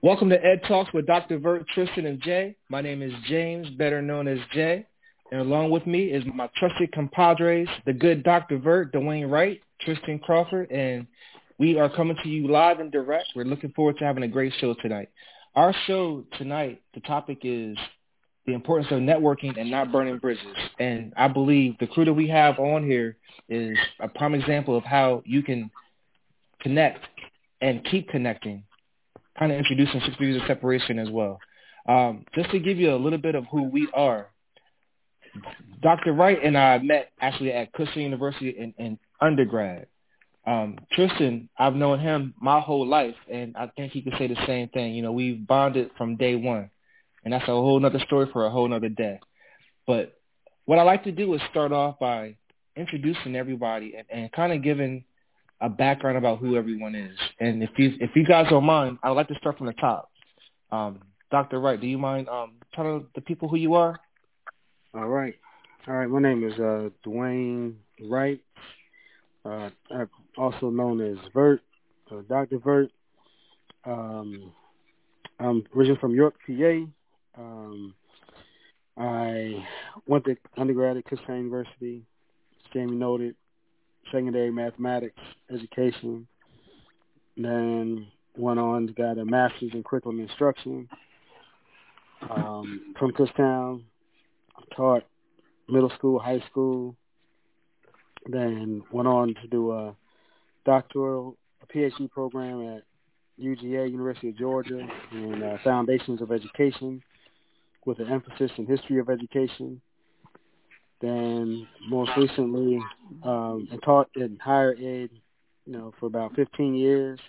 Welcome to Ed Talks with Dr. Vert, Tristan, and Jay. My name is James, better known as Jay. And along with me is my trusted compadres, the good Dr. Vert, Dwayne Wright, Tristan Crawford, and we are coming to you live and direct. We're looking forward to having a great show tonight. Our show tonight, the topic is the importance of networking and not burning bridges. And I believe the crew that we have on here is a prime example of how you can connect and keep connecting kind of introducing six degrees of separation as well. Um, just to give you a little bit of who we are, Dr. Wright and I met actually at Kutztown University in, in undergrad. Um, Tristan, I've known him my whole life, and I think he could say the same thing. You know, we've bonded from day one, and that's a whole other story for a whole other day. But what I like to do is start off by introducing everybody and, and kind of giving a background about who everyone is. And if you if you guys don't mind, I would like to start from the top. Um, Dr. Wright, do you mind um, telling the people who you are? All right. All right. My name is uh, Dwayne Wright, uh, also known as Vert, uh, Dr. Vert. Um, I'm originally from York, PA. Um, I went to undergrad at Kutztown University. Jamie noted, secondary mathematics education. Then went on to got a master's in curriculum instruction um, from Kutztown. Taught middle school, high school. Then went on to do a doctoral, a PhD program at UGA, University of Georgia, in uh, Foundations of Education, with an emphasis in history of education. Then most recently, um, and taught in higher ed, you know, for about 15 years.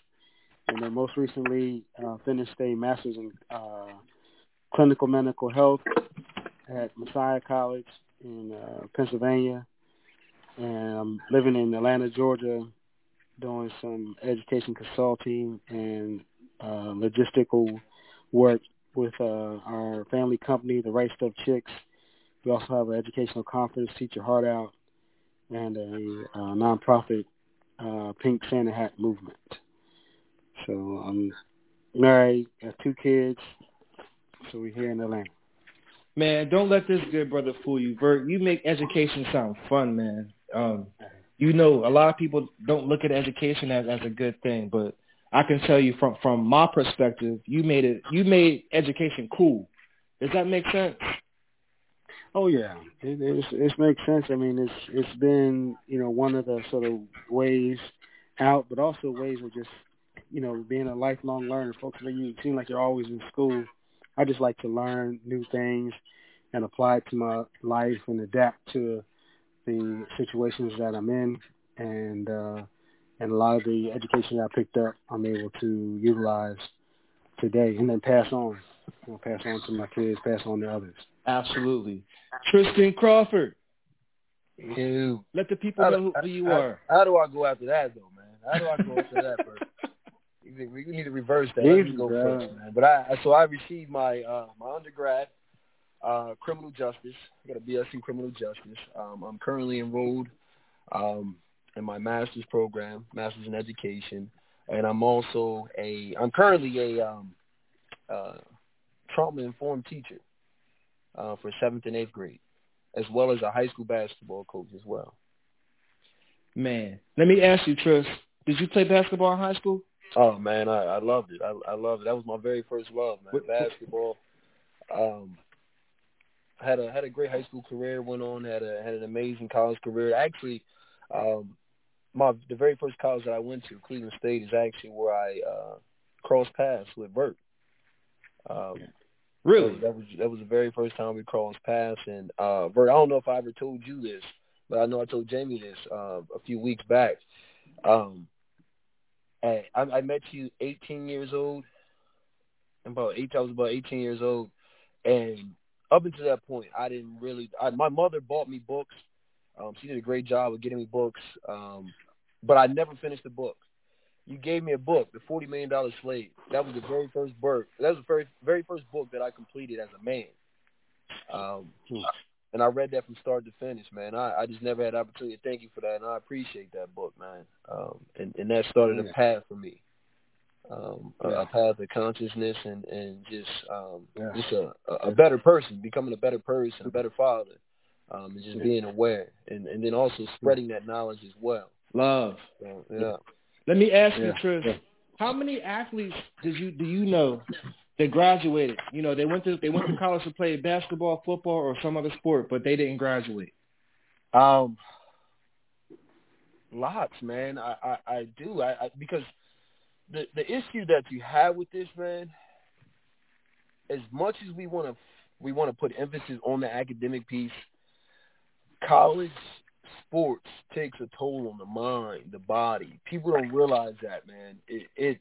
And then most recently, uh, finished a master's in uh, clinical medical health at Messiah College in uh, Pennsylvania. And I'm living in Atlanta, Georgia, doing some education consulting and uh, logistical work with uh, our family company, the Right Stuff Chicks, we also have an educational conference, Teach Your Heart Out, and a uh, nonprofit uh, Pink Santa Hat movement. So I'm married, got two kids, so we're here in Atlanta. Man, don't let this good brother fool you, Vert. You make education sound fun, man. Um, you know, a lot of people don't look at education as, as a good thing, but I can tell you from from my perspective, you made it. You made education cool. Does that make sense? Oh yeah, it, it, it makes sense. I mean, it's it's been you know one of the sort of ways out, but also ways of just you know being a lifelong learner. Folks, you seem like you're always in school, I just like to learn new things and apply it to my life and adapt to the situations that I'm in, and uh, and a lot of the education that I picked up, I'm able to utilize today and then pass on. You know, pass on to my kids, pass on to others. Absolutely. Tristan Crawford. Ew. Let the people how, know who, you how, are. How do I go after that, though, man? How do I go after that first? We need to reverse that. Let me go first, man. But I so I received my uh, my undergrad uh, criminal justice. I got a BS in criminal justice. Um, I'm currently enrolled um, in my master's program, master's in education, and I'm also a I'm currently a um, uh, trauma informed teacher uh, for seventh and eighth grade, as well as a high school basketball coach as well. Man, let me ask you, Tris, did you play basketball in high school? Oh man, I, I loved it. I, I loved it. That was my very first love, man. Basketball. Um, had a had a great high school career. Went on had a had an amazing college career. Actually, um, my the very first college that I went to, Cleveland State, is actually where I uh, crossed paths with Vert. Um, Really? that was that was the very first time we crossed paths. And uh, Vert, I don't know if I ever told you this, but I know I told Jamie this uh, a few weeks back. Um, I, I met you 18 years old. About eight, I was about 18 years old, and up until that point, I didn't really. I, my mother bought me books. Um, she did a great job of getting me books, um, but I never finished the book you gave me a book, The Forty Million Dollar Slave. That was the very first book. That was the very very first book that I completed as a man. Um, and I read that from start to finish, man. I, I just never had the opportunity to thank you for that, and I appreciate that book, man. Um, and, and that started a path for me. um, a, a path of consciousness and and just um, yeah. just a a better person, becoming a better person, a better father, um, and just being aware, and and then also spreading that knowledge as well. Love. So, yeah. Let me ask you, Tris, how many athletes did you do you know that graduated? You know, they went to they went to college to play basketball, football, or some other sport, but they didn't graduate. Um, lots, man. I I, I do. I, I because the the issue that you have with this, man, as much as we want to we want to put emphasis on the academic piece, college sports takes a toll on the mind, the body. People don't realize that, man. It, it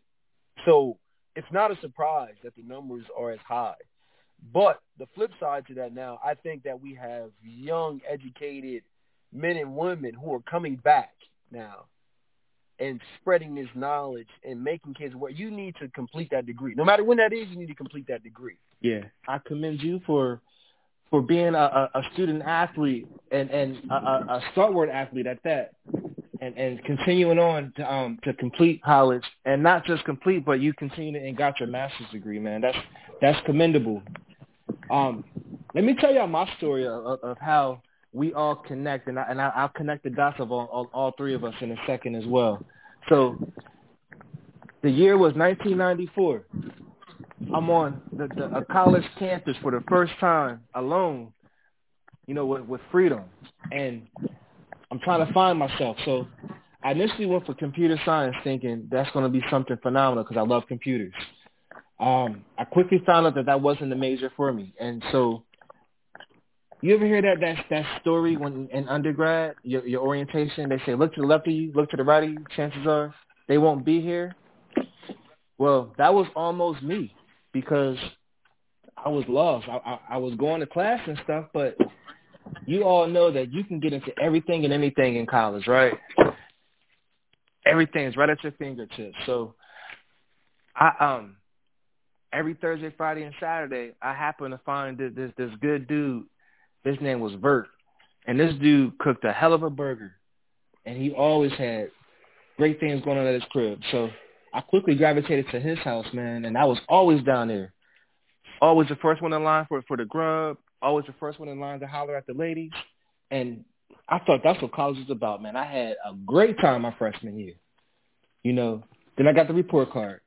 so it's not a surprise that the numbers are as high. But the flip side to that now, I think that we have young, educated men and women who are coming back now and spreading this knowledge and making kids where you need to complete that degree. No matter when that is, you need to complete that degree. Yeah, I commend you for for being a, a student athlete and and a, a stalwart athlete at that, and and continuing on to um to complete college and not just complete, but you continue and got your master's degree, man. That's that's commendable. Um, let me tell y'all my story of, of how we all connect, and I, and I, will connect the dots of all, all, all three of us in a second as well. So the year was 1994. I'm on the, the, a college campus for the first time alone, you know, with, with freedom, and I'm trying to find myself. So I initially went for computer science, thinking that's going to be something phenomenal because I love computers. Um, I quickly found out that that wasn't the major for me, and so you ever hear that that that story when in undergrad, your your orientation, they say look to the left of you, look to the right of you. Chances are they won't be here. Well, that was almost me because I was lost. I, I I was going to class and stuff, but you all know that you can get into everything and anything in college, right? Everything is right at your fingertips. So I um every Thursday, Friday, and Saturday, I happen to find this this, this good dude his name was Vert. And this dude cooked a hell of a burger. And he always had great things going on at his crib. So I quickly gravitated to his house, man, and I was always down there. Always the first one in line for for the grub, always the first one in line to holler at the ladies. And I thought that's what college was about, man. I had a great time my freshman year. You know, then I got the report card.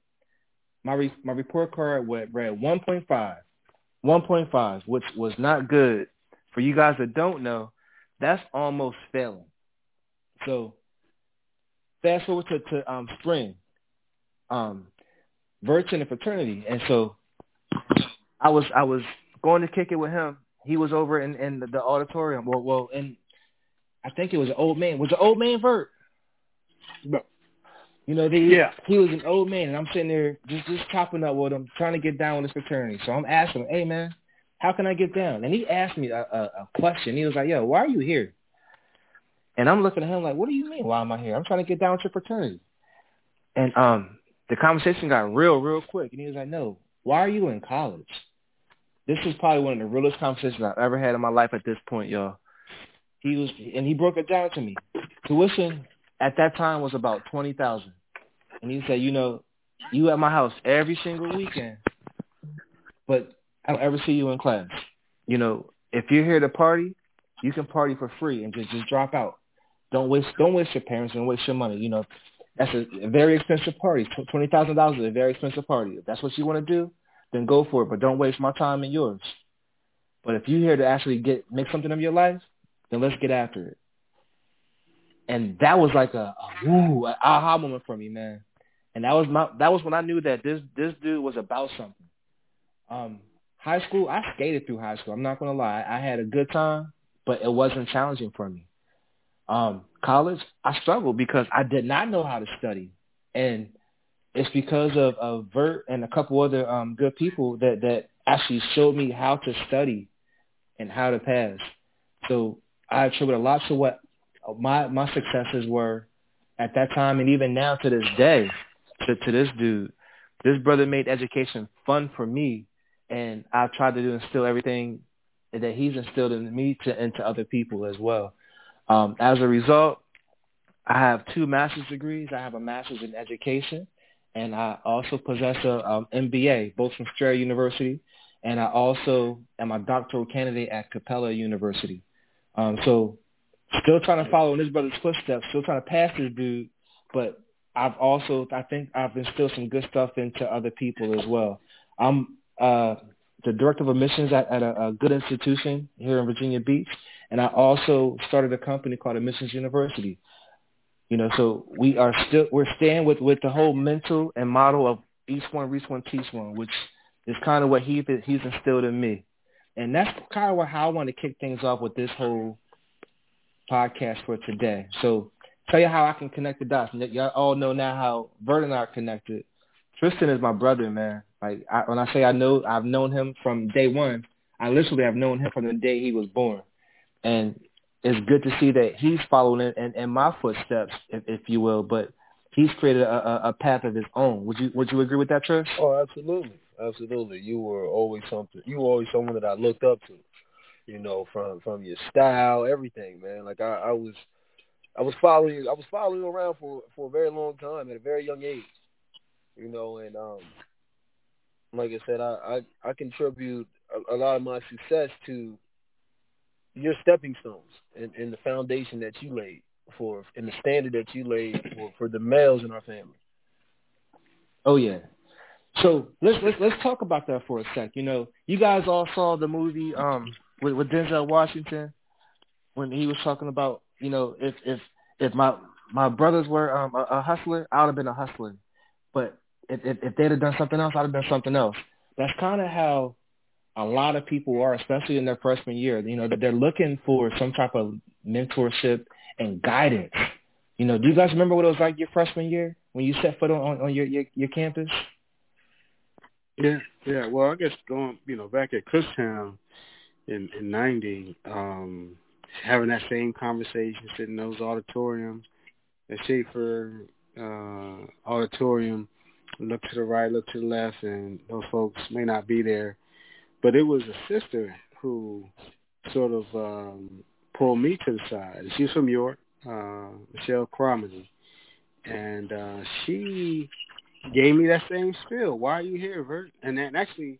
My re- my report card read 1.5, 1.5, which was not good for you guys that don't know, that's almost failing. So fast forward to, to um, spring, um, Verts in a fraternity, and so I was I was going to kick it with him. He was over in, in the, the auditorium. Well, well, and I think it was an old man. Was an old man Vert? No. You know, they, yeah. he was an old man, and I'm sitting there just just chopping up with him, trying to get down with his fraternity. So I'm asking him, "Hey, man, how can I get down? And he asked me a, a, a question. He was like, yo, why are you here? And I'm looking at him like, what do you mean, why am I here? I'm trying to get down with your fraternity. And um, the conversation got real, real quick. And he was like, no, why are you in college? This is probably one of the realest conversations I've ever had in my life at this point, y'all. He was, and he broke it down to me. Tuition at that time was about twenty thousand, and he said, you know, you at my house every single weekend, but I don't ever see you in class. You know, if you're here to party, you can party for free and just just drop out. Don't waste don't waste your parents and waste your money. You know, that's a, very expensive party. Twenty thousand dollars is a very expensive party. If that's what you want to do, then go for it. But don't waste my time and yours. But if you're here to actually get make something of your life, then let's get after it. And that was like a, a woo, an aha moment for me, man. And that was my that was when I knew that this this dude was about something. Um, high school, I skated through high school. I'm not gonna lie, I had a good time, but it wasn't challenging for me. Um, college, I struggled because I did not know how to study, and it's because of, of Vert and a couple other um, good people that that actually showed me how to study and how to pass. So I attribute a lot to what my my successes were at that time, and even now to this day, to to this dude. This brother made education fun for me and I've tried to do instill everything that he's instilled in me to into other people as well. Um, as a result, I have two master's degrees. I have a master's in education, and I also possess a um, MBA, both from Strayer University, and I also am a doctoral candidate at Capella University. Um, so still trying to follow in his brother's footsteps, still trying to pass this dude, but I've also, I think I've instilled some good stuff into other people as well. I'm uh, the director of admissions at, at a, a good institution here in Virginia Beach, and I also started a company called Admissions University. You know, so we are still we're staying with with the whole mental and model of each one reach one teach one, which is kind of what he he's instilled in me, and that's kind of how I want to kick things off with this whole podcast for today. So tell you how I can connect the dots. Y'all all know now how Vert and I are connected. Tristan is my brother, man. Like I, when I say I know, I've known him from day one. I literally have known him from the day he was born, and it's good to see that he's following in, in, my footsteps, if, if you will. But he's created a, a, a path of his own. Would you Would you agree with that, Trish? Oh, absolutely, absolutely. You were always something. You were always someone that I looked up to. You know, from from your style, everything, man. Like I, I was, I was following. I was following around for for a very long time at a very young age. You know, and um, like I said, I I, I contribute a, a, lot of my success to your stepping stones and, and the foundation that you laid for and the standard that you laid for, for the males in our family. Oh yeah. So let's let's let's talk about that for a sec. You know, you guys all saw the movie um with, with Denzel Washington when he was talking about you know if if if my my brothers were um a, a hustler, I would have been a hustler, but if, if, if they'd have done something else, I'd have done something else. That's kind of how a lot of people are, especially in their freshman year. You know, they're looking for some type of mentorship and guidance. You know, do you guys remember what it was like your freshman year when you set foot on, on your, your your campus? Yeah, yeah. Well, I guess going, you know, back at Kutztown in in '90, um, having that same conversation, sitting in those auditoriums, at Schaefer uh, Auditorium, look to the right, look to the left, and those folks may not be there. But it was a sister who sort of um, pulled me to the side. She's from York, uh, Michelle Cromedy. And uh, she gave me that same spiel. Why are you here, Vert? And then actually,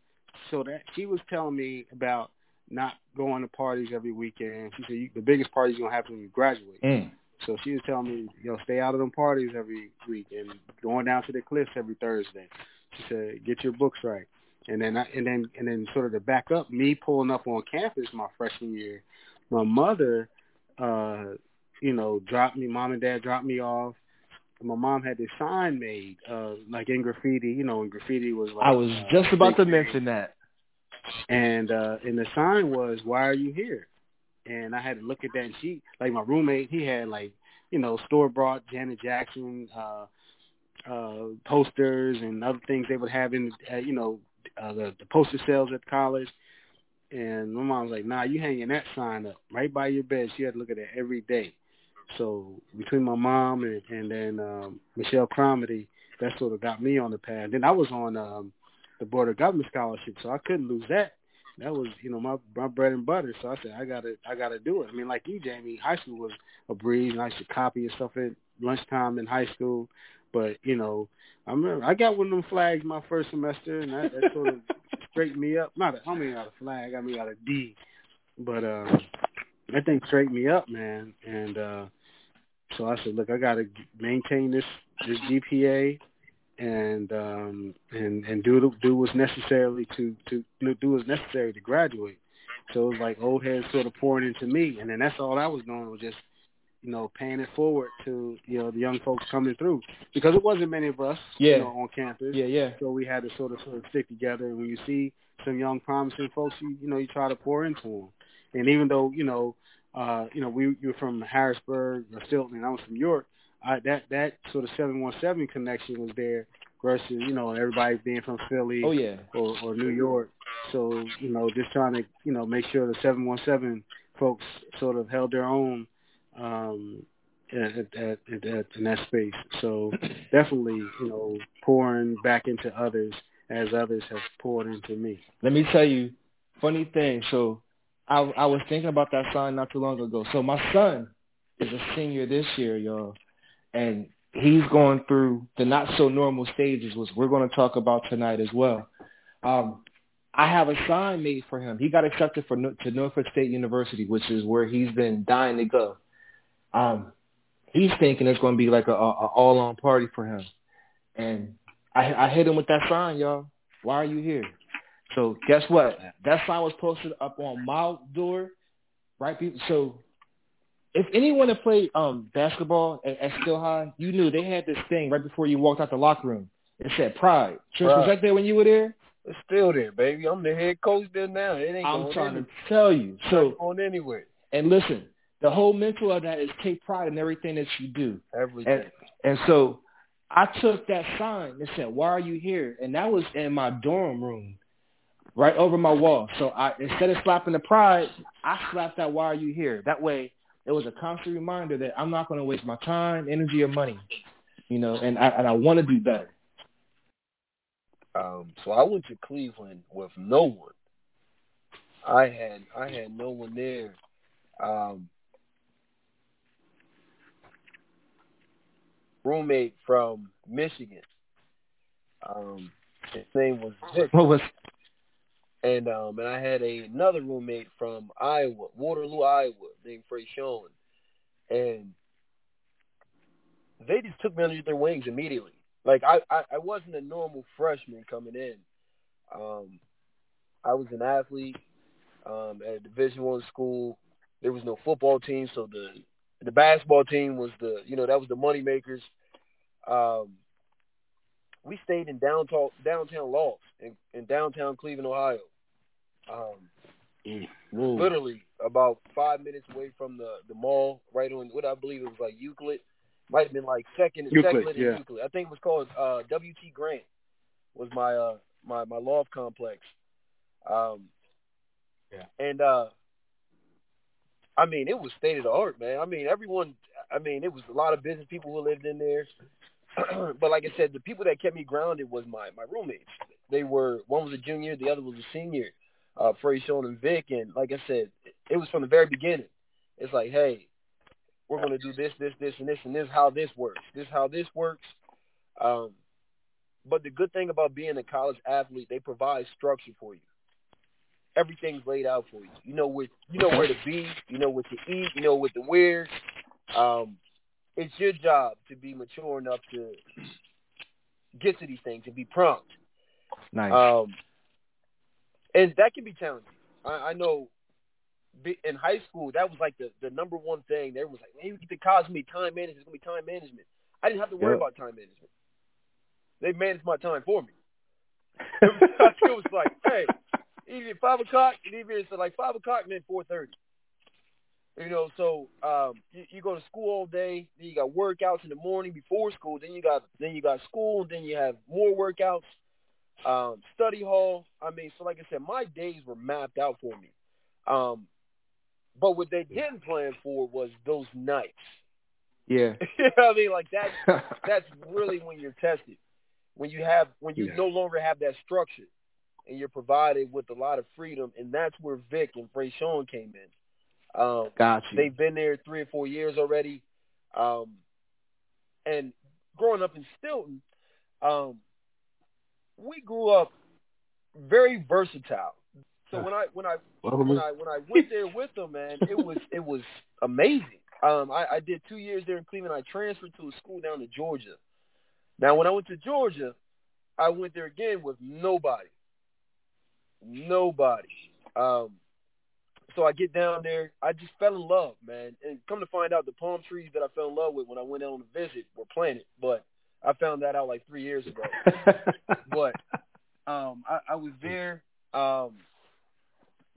so that she was telling me about not going to parties every weekend. She said the biggest you're gonna happen when you graduate. Mm. So she was telling me, you know, stay out of them parties every week and going down to the cliffs every Thursday. She said, get your books right. And then, I, and then, and then, sort of to back up, me pulling up on campus my freshman year, my mother, uh, you know, dropped me. Mom and dad dropped me off. My mom had this sign made, uh, like in graffiti. You know, in graffiti was. Like, I was uh, just about to mention that. And uh, and the sign was, "Why are you here?" and I had to look at that. And she, like my roommate, he had like you know store bought Janet Jackson uh, uh, posters and other things they would have in uh, you know uh, the, the poster sales at college. And my mom was like, "Nah, you hanging that sign up right by your bed." She had to look at it every day. So between my mom and, and then um, Michelle Cromedy, that sort of got me on the path. Then I was on um, the Board of Governors Scholarship, so I couldn't lose that that was you know my my bread and butter. So I said I gotta I gotta do it. I mean, like you, Jamie, high school was a breeze, and I used to copy and stuff at lunchtime in high school. But you know, I remember I got one of them flags my first semester, and that, that sort of straightened me up. Not a, I mean got a flag, I mean got a D, but uh, that thing straightened me up, man. And uh, so I said, look, I gotta maintain this this GPA and um, and and do do what's necessary to to do what's necessary to graduate. So it was like old heads sort of pouring into me, and then that's all I was doing was just you know paying it forward to you know the young folks coming through because it wasn't many of us yeah. you know on campus. Yeah, yeah. So we had to sort of sort of stick together. And when you see some young promising folks, you you know you try to pour into them. And even though you know uh, you know we you're from Harrisburg or Steelton, and I was from York I, that that sort of seven one seven connection was there versus you know everybody being from Philly oh, yeah. or, or New York. So you know just trying to you know make sure the seven one seven folks sort of held their own um, at, at, at, at, in that space. So definitely you know pouring back into others as others have poured into me. Let me tell you, funny thing. So I I was thinking about that sign not too long ago. So my son is a senior this year, y'all and he's going through the not so normal stages, which we're going to talk about tonight as well. Um, I have a sign made for him. He got accepted for to Norfolk State University, which is where he's been dying to go. Um, he's thinking it's going to be like a, a, a all-on party for him, and I, I hit him with that sign, y'all. Why are you here? So guess what? That sign was posted up on my door, right? So if anyone had played um, basketball at, at Steel High, you knew they had this thing right before you walked out the locker room. It said Pride. Was that there when you were there? It's still there, baby. I'm the head coach there now. It ain't I'm going trying anywhere. to tell you. So going anywhere. And listen, the whole mental of that is take pride in everything that you do. Everything. And, and so I took that sign and said, "Why are you here?" And that was in my dorm room, right over my wall. So I instead of slapping the pride, I slapped that "Why are you here?" That way, it was a constant reminder that I'm not going to waste my time, energy, or money, you know, and I and I want to do better. Um, so I went to Cleveland with no one. I had I had no one there. Um, roommate from Michigan. Um, his name was Vic. What was? And um, and I had a, another roommate from Iowa, Waterloo, Iowa, named Frey Sean, and they just took me under their wings immediately. Like I, I, I wasn't a normal freshman coming in. Um, I was an athlete um, at a Division One school. There was no football team, so the the basketball team was the you know that was the money makers. Um, we stayed in downtown downtown Lofts in, in downtown Cleveland, Ohio. Um, Mm. literally about five minutes away from the the mall, right on what I believe it was like Euclid. Might have been like second Euclid, second yeah. Euclid. I think it was called uh, W.T. Grant was my uh my my loft complex. Um, Yeah. And uh, I mean, it was state of the art, man. I mean, everyone. I mean, it was a lot of business people who lived in there. but like I said, the people that kept me grounded was my my roommates. They were one was a junior, the other was a senior. Uh, Frey, Sean, and Vic, and like I said, it was from the very beginning. It's like, hey, we're to do this, this, this, and this, and this. How this works. This how this works. Um, but the good thing about being a college athlete, they provide structure for you. Everything's laid out for you. You know where you know where to be. You know what to eat. You know what to wear. Um, it's your job to be mature enough to get to these things and be prompt. Nice. Um, and that can be challenging. I, I know be- in high school, that was like the, the number one thing. There was like, man, you get to college, it's going to be time management. It's going to be time management. I didn't have to worry Yep. about time management. They managed my time for me. It was like, hey, even five o'clock, and even it's like five o'clock, and then four thirty. You know, so um, you, you go to school all day. Then you got workouts in the morning before school. Then you got then you got school. Then you have more workouts. Um, study hall. I mean, so like I said, my days were mapped out for me. Um, but what they didn't plan for was those nights. yeah. you know I mean? Like that's that's really when you're tested. When you have when you Yeah. no longer have that structure and you're provided with a lot of freedom and that's where Vic and Frey Sean came in. Um Got you. they've been there three or four years already. Um and growing up in Steelton, um we grew up very versatile. So when I when I when I when I went there with them, man, it was it was amazing. Um, I, I did two years there in Cleveland. I transferred to a school down to Georgia. Now, when I went to Georgia, I went there again with nobody, nobody. Um, so I get down there, I just fell in love, man. And come to find out, the palm trees that I fell in love with when I went out on a visit were planted, but I found that out like three years ago. but um, I, I was there, um,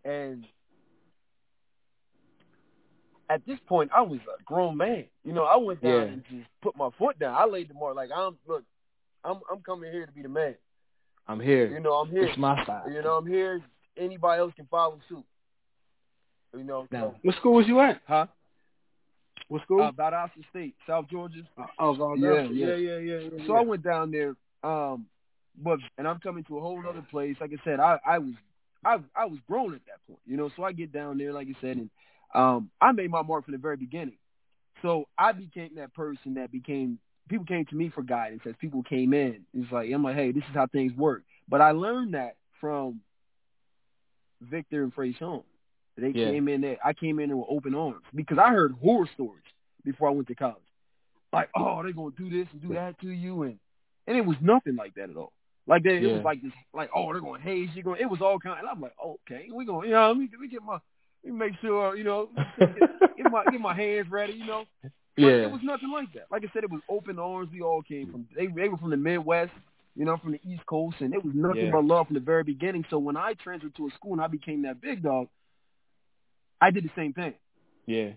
and at this point, I was a grown man. You know, I went down Yeah. and just put my foot down. I laid the mark like I'm look, I'm I'm coming here to be the man. I'm here. You know, I'm here. It's my style. You know, I'm here. Anybody else can follow suit. You know, Now, so, What school was you at? huh? What school? Uh, Valdosta State, South Georgia. oh, Valdosta. Yeah, yeah, yeah. yeah, yeah, yeah. So I went down there, um, but and I'm coming to a whole other place. Like I said, I I was I I was grown at that point, you know. So I get down there, like I said, and um, I made my mark from the very beginning. So I became that person that became people came to me for guidance as people came in. It's like I'm like, hey, this is how things work. But I learned that from Victor and Frey Song. They Yeah. came in there. I came in there with open arms because I heard horror stories before I went to college. Like, oh, they're gonna do this and do that to you, and and it was nothing like that at all. Like they, it was like this, like oh, they're gonna haze you. Going, it was all kind. And I'm like, okay, we gonna, you know, let me, let me get my, let me make sure, you know, get, get my get my hands ready, you know. Yeah. it was nothing like that. Like I said, it was open arms. We all came from they they were from the Midwest, you know, from the East Coast, and it was nothing Yeah. but love from the very beginning. So when I transferred to a school and I became that big dog, I did the same thing. Yeah.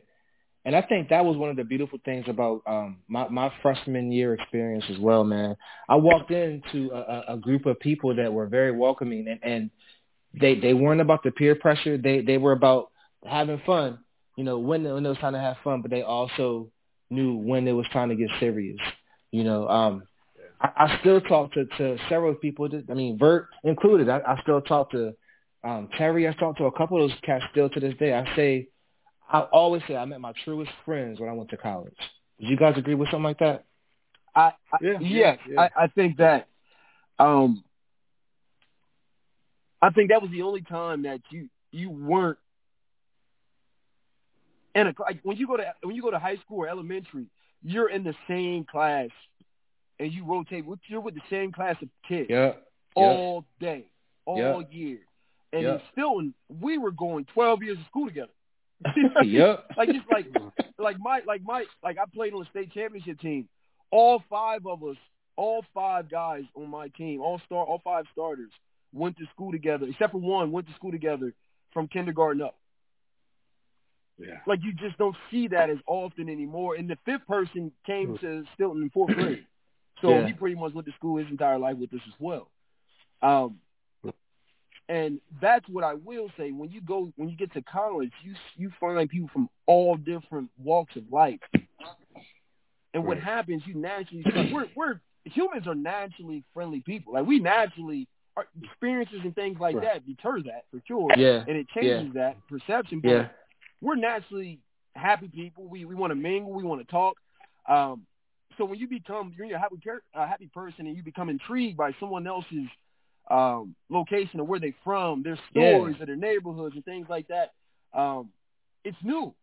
And I think that was one of the beautiful things about um, my, my freshman year experience as well, man. I walked into a, a- a group of people that were very welcoming and, and they, they weren't about the peer pressure. They, they were about having fun, you know, when, when it was time to have fun, but they also knew when it was time to get serious. You know, um, I, I still talk to, to several people. That, I mean, Vert included. I, I still talk to um, Terry. I talk to a couple of those cats still to this day. I say, I always say I met my truest friends when I went to college. Did you guys agree with something like that? I, I Yeah, yeah, yeah. I, I think that um I think that was the only time that you you weren't in a like when you go to when you go to high school or elementary, you're in the same class and you rotate with you're with the same class of kids Yeah. all day, all Yeah. year. And Yeah. in still we were going twelve years of school together. yep. like just like like my like my like I played on the state championship team. All five of us, all five guys on my team, all star, all five starters went to school together, except for one went to school together from kindergarten up. Yeah. Like you just don't see that as often anymore. And the fifth person came to Steelton in fourth grade, so Yeah. he pretty much went to school his entire life with us as well. Um, and that's what I will say. When you go, when you get to college, you you find people from all different walks of life. And what Right. happens, you naturally start, we're we're humans are naturally friendly people. Like we naturally our experiences and things like Right. that deter that for sure. Yeah. And it changes that perception. But Yeah. We're naturally happy people. We we want to mingle. We want to talk. Um, so when you become you're a happy a happy person and you become intrigued by someone else's um, location or where they're from, their Yeah. stories or their neighborhoods and things like that, um, it's new,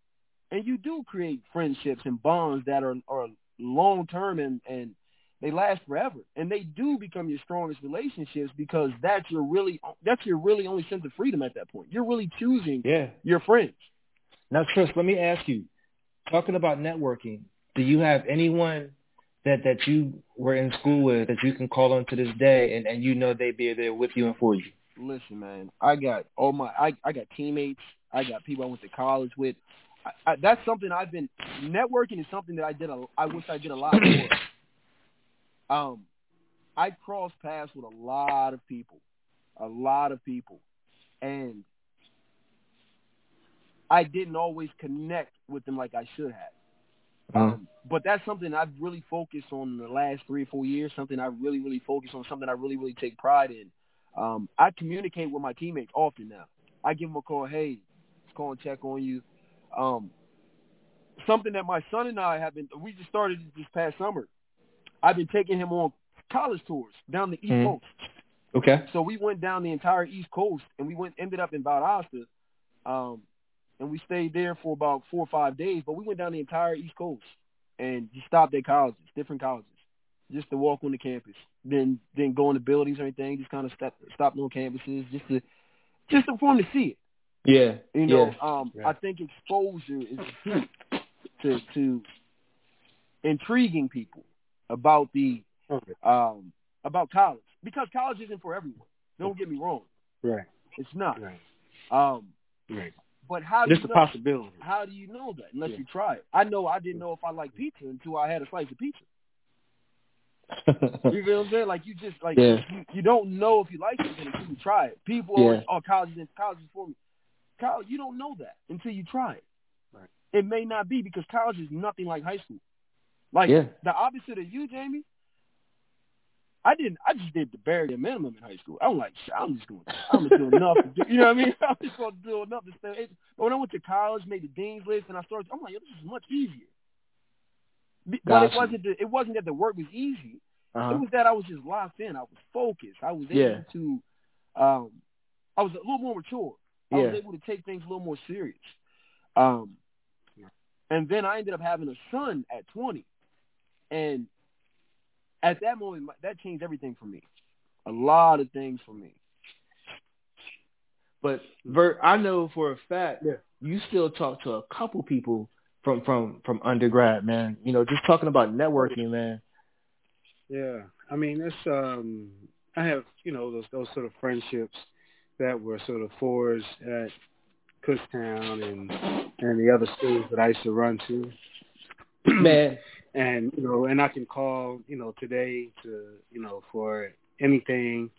and you do create friendships and bonds that are are long term and and they last forever, and they do become your strongest relationships because that's your really that's your really only sense of freedom at that point. You're really choosing Yeah. your friends. Now, Chris, let me ask you, talking about networking, do you have anyone that, that you were in school with that you can call on to this day and, and you know they'd be there with you and for you? Listen, man, I got all my I, I got teammates. I got people I went to college with. I, I, that's something I've been networking is something that I did. A, I wish I did a lot more. Um, I crossed paths with a lot of people, a lot of people, and I didn't always connect with them like I should have. Um, but that's something I've really focused on in the last three or four years. Something I really, really focus on. Something I really, really take pride in. Um, I communicate with my teammates often now. I give them a call. Hey, let's call and check on you. Um, something that my son and I have been. We just started this past summer. I've been taking him on college tours down the East Mhm. Coast. Okay. So we went down the entire East Coast, and we went ended up in Valdosta, um, and we stayed there for about four or five days. But we went down the entire East Coast and just stopped at colleges, different colleges, just to walk on the campus. Then then go into buildings or anything. Just kind of stop stopped on campuses, just to just to, for them to see it. Yeah. You know, yeah. um, Yeah. I think exposure is key to to intriguing people about the um, about college because college isn't for everyone. Don't get me wrong, Right. it's not. Right. Um, Right. But how do Just you a know? possibility. How do you know that unless Yeah. you try it? I know I didn't know if I liked pizza until I had a slice of pizza. You feel what I'm saying? Like you just like Yeah. you, you don't know if you like something until you try it. People Yeah. always, oh college is college is for me. College, you don't know that until you try it. Right. It may not be because college is nothing like high school. Like Yeah. the opposite of you, Jamie. I didn't. I just did the bare minimum in high school. I'm like, I'm just going. I'm just doing enough. To do, you know what I mean? I'm just going to do enough to stay. But when I went to college, made the dean's list, and I started, I'm like, yo, this is much easier. But gotcha. it wasn't the, it wasn't that the work was easy. Uh-huh. It was that I was just locked in. I was focused. I was able yeah. to um I was a little more mature. I yeah. was able to take things a little more serious. Um and then I ended up having a son at 20. And at that moment that changed everything for me. A lot of things for me. But Vert, I know for a fact yeah. you still talk to a couple people from from from undergrad, man. You know, just talking about networking, man. Yeah, I mean, it's um, I have you know those those sort of friendships that were sort of forged at Kutztown and and the other schools that I used to run to. Man, and you know, and I can call you know today to you know for anything,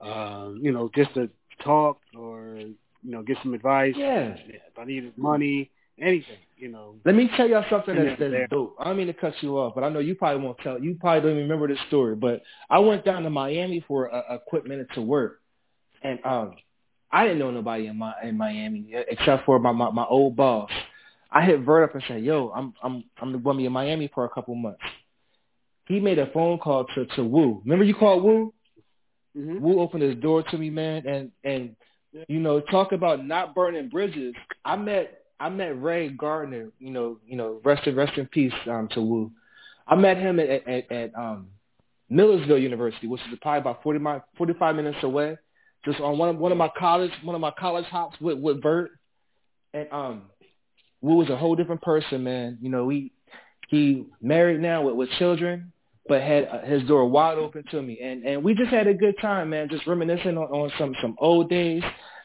um, you know, just to talk or you know get some advice. Yeah, if I needed money, anything, you know. Let me tell y'all something that's, that's dope. I don't mean to cut you off, but I know you probably won't tell. You probably don't even remember this story, but I went down to Miami for a, a quick minute to work, and um, I didn't know nobody in my in Miami except for my my, my old boss. I hit Vert up and said, "Yo, I'm I'm I'm going to be in Miami for a couple months." He made a phone call to to Wu. Remember you called Wu? Mm-hmm. Wu opened his door to me, man, and and you know talk about not burning bridges. I met I met Ray Gardner. You know, you know, rest in rest in peace um, to Wu. I met him at at, at um, Millersville University, which is probably about 40 my, 45 minutes away. Just on one of one of my college one of my college hops with with Vert, and um, Wu was a whole different person, man. You know, he he married now with with children, but had uh, his door wide open to me, and and we just had a good time, man. Just reminiscing on, on some some old days,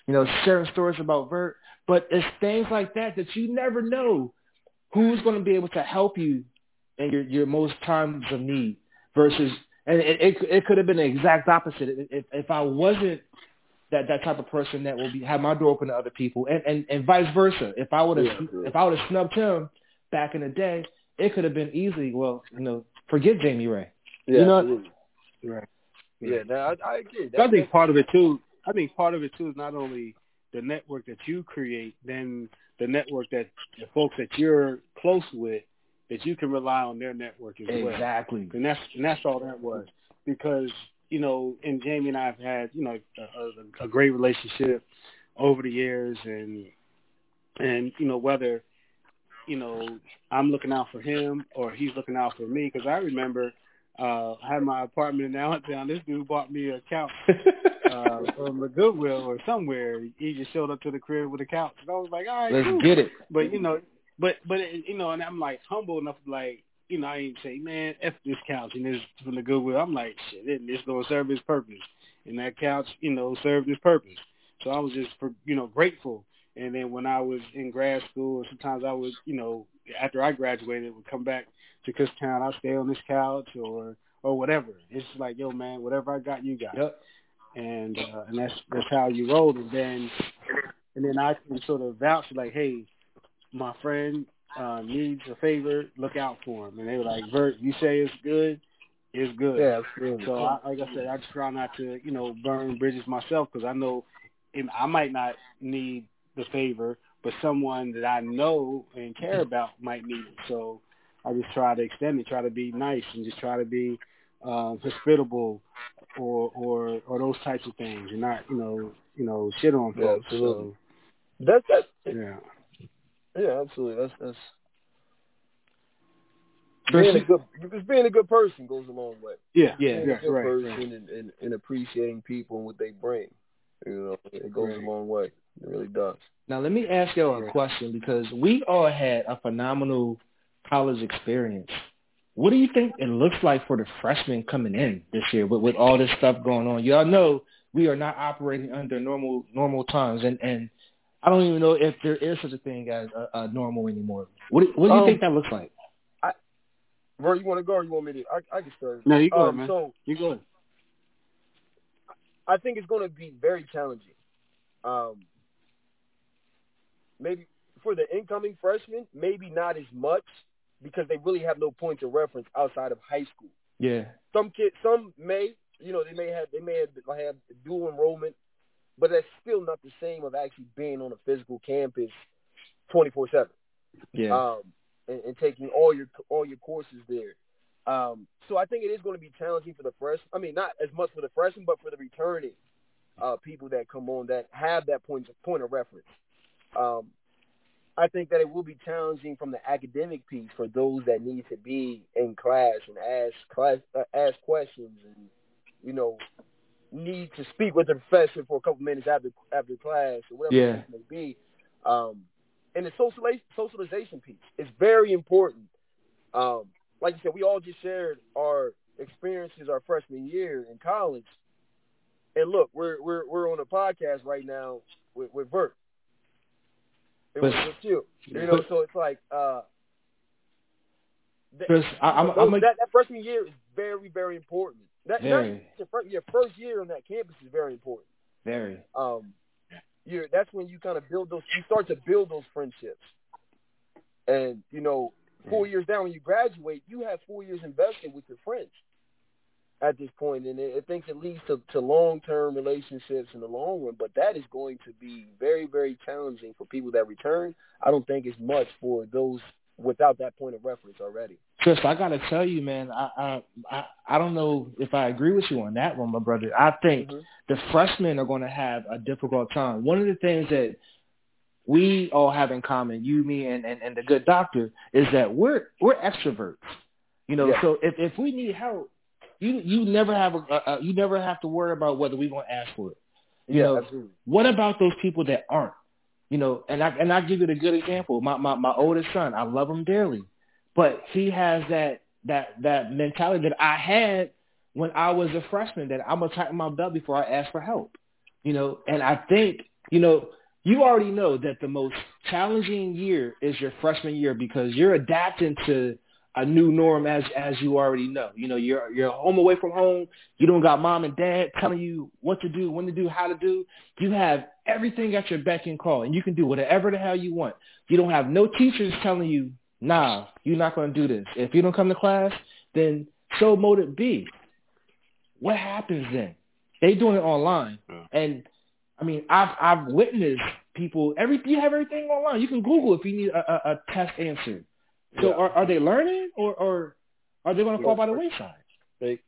you know, sharing stories about Vert. But it's things like that that you never know who's going to be able to help you in your, your most times of need versus, and it, it, it could have been the exact opposite. If, if I wasn't that, that type of person that will be, have my door open to other people and, and, and vice versa. If I would have, yeah, yeah. if I would have snubbed him back in the day, it could have been easily, well, you know, forget Jamie Ray. Yeah, you know, absolutely. right. Yeah, no, I, I agree. That, I think part of it too. I think part of it too is not only the network that you create, then the network that the folks that you're close with, that you can rely on their network as well. Exactly. And that's and that's all that was. Because you know, and Jamie and I have had you know a, a a great relationship over the years, and and you know whether you know I'm looking out for him or he's looking out for me. Because I remember uh, I had my apartment in Allentown. This dude bought me a couch uh, from the Goodwill or somewhere. He just showed up to the crib with a couch, and I was like, "All right, let's cool. get it." But you know, but but you know, and I'm like humble enough like, you know, I ain't say, "Man, f this couch," and this from the Goodwill. I'm like, "Shit, this gonna serve its purpose," and that couch, you know, served its purpose. So I was just, for, you know, grateful. And then when I was in grad school, sometimes I would, you know, after I graduated, would come back to Kutztown. I'd stay on this couch or or whatever. It's like, yo, man, whatever I got, you got. Yep. And uh, and that's that's how you roll. And then and then I can sort of vouch like, hey, my friend uh, needs a favor, look out for him. And they were like, Vert, you say it's good, it's good. Yeah, absolutely. So I, like I said, I just try not to, you know, burn bridges myself because I know I might not need the favor, but someone that I know and care about might need it. So I just try to extend it, try to be nice, and just try to be uh, hospitable, or or or those types of things, and not you know you know shit on yeah, folks. Absolutely. So, that's that. Yeah. Yeah, absolutely. That's that's. Being a good, because being a good person goes a long way. Yeah, yeah, being a good right, person right. And, and, and appreciating people and what they bring. You know, it goes right. a long way. It really does. Now let me ask y'all a question because we all had a phenomenal college experience. What do you think it looks like for the freshmen coming in this year with, with all this stuff going on? Y'all know we are not operating under normal normal times, and and I don't even know if there is such a thing as a, a normal anymore. What do, what do you um, think that looks like? I, where you want to go, or you want me to? I, I can start. No, you go, um, man. So you go. I think it's going to be very challenging. Um, maybe for the incoming freshmen, maybe not as much because they really have no point of reference outside of high school. Yeah. Some kids, some may, you know, they may have they may have, have dual enrollment, but that's still not the same of actually being on a physical campus, twenty four seven. Yeah. Um, and, and taking all your all your courses there. Um, so I think it is going to be challenging for the fresh. I mean, not as much for the freshmen, but for the returning uh, people that come on that have that point of, point of reference. Um, I think that it will be challenging from the academic piece for those that need to be in class and ask class uh, ask questions and you know need to speak with the professor for a couple minutes after after class or whatever yeah. it may be. Um, and the socialization socialization piece is very important. Um, like you said, we all just shared our experiences our freshman year in college. And look, we're we're we're on a podcast right now with, with Vert. It was with you. You know, so it's like uh that, I, am that, that freshman year is very, very important. That, very. Your, first, your first year on that campus is very important. Very. Um, you that's when you kind of build those. You start to build those friendships, and you know, four years down when you graduate, you have four years invested with your friends at this point, and it, it thinks it leads to, to long-term relationships in the long run. But that is going to be very, very challenging for people that return. I don't think it's much for those without that point of reference already. Chris, I gotta tell you, man, I I I don't know if I agree with you on that one, my brother. I think mm-hmm. the freshmen are going to have a difficult time. One of the things that we all have in common, you, me, and and, and the good doctor, is that we're we're extroverts. You know, yeah. so if if we need help, you you never have a, a you never have to worry about whether we're going to ask for it. You yeah, know, absolutely. what about those people that aren't? You know, and I and I give you a good example. My my my oldest son, I love him dearly, but he has that that that mentality that I had when I was a freshman that I'm gonna tighten my belt before I ask for help. You know, and I think you know you already know that the most challenging year is your freshman year because you're adapting to a new norm as as you already know. You know, you're you're home away from home. You don't got mom and dad telling you what to do, when to do, how to do. You have everything at your beck and call, and you can do whatever the hell you want. You don't have no teachers telling you, nah, you're not going to do this. If you don't come to class, then so mote it be. What happens then? They doing it online, yeah. and I mean, I've I've witnessed people. Every you have everything online. You can Google if you need a, a, a test answer so yeah. are, are they learning or, or are they going to fall by the wayside? They,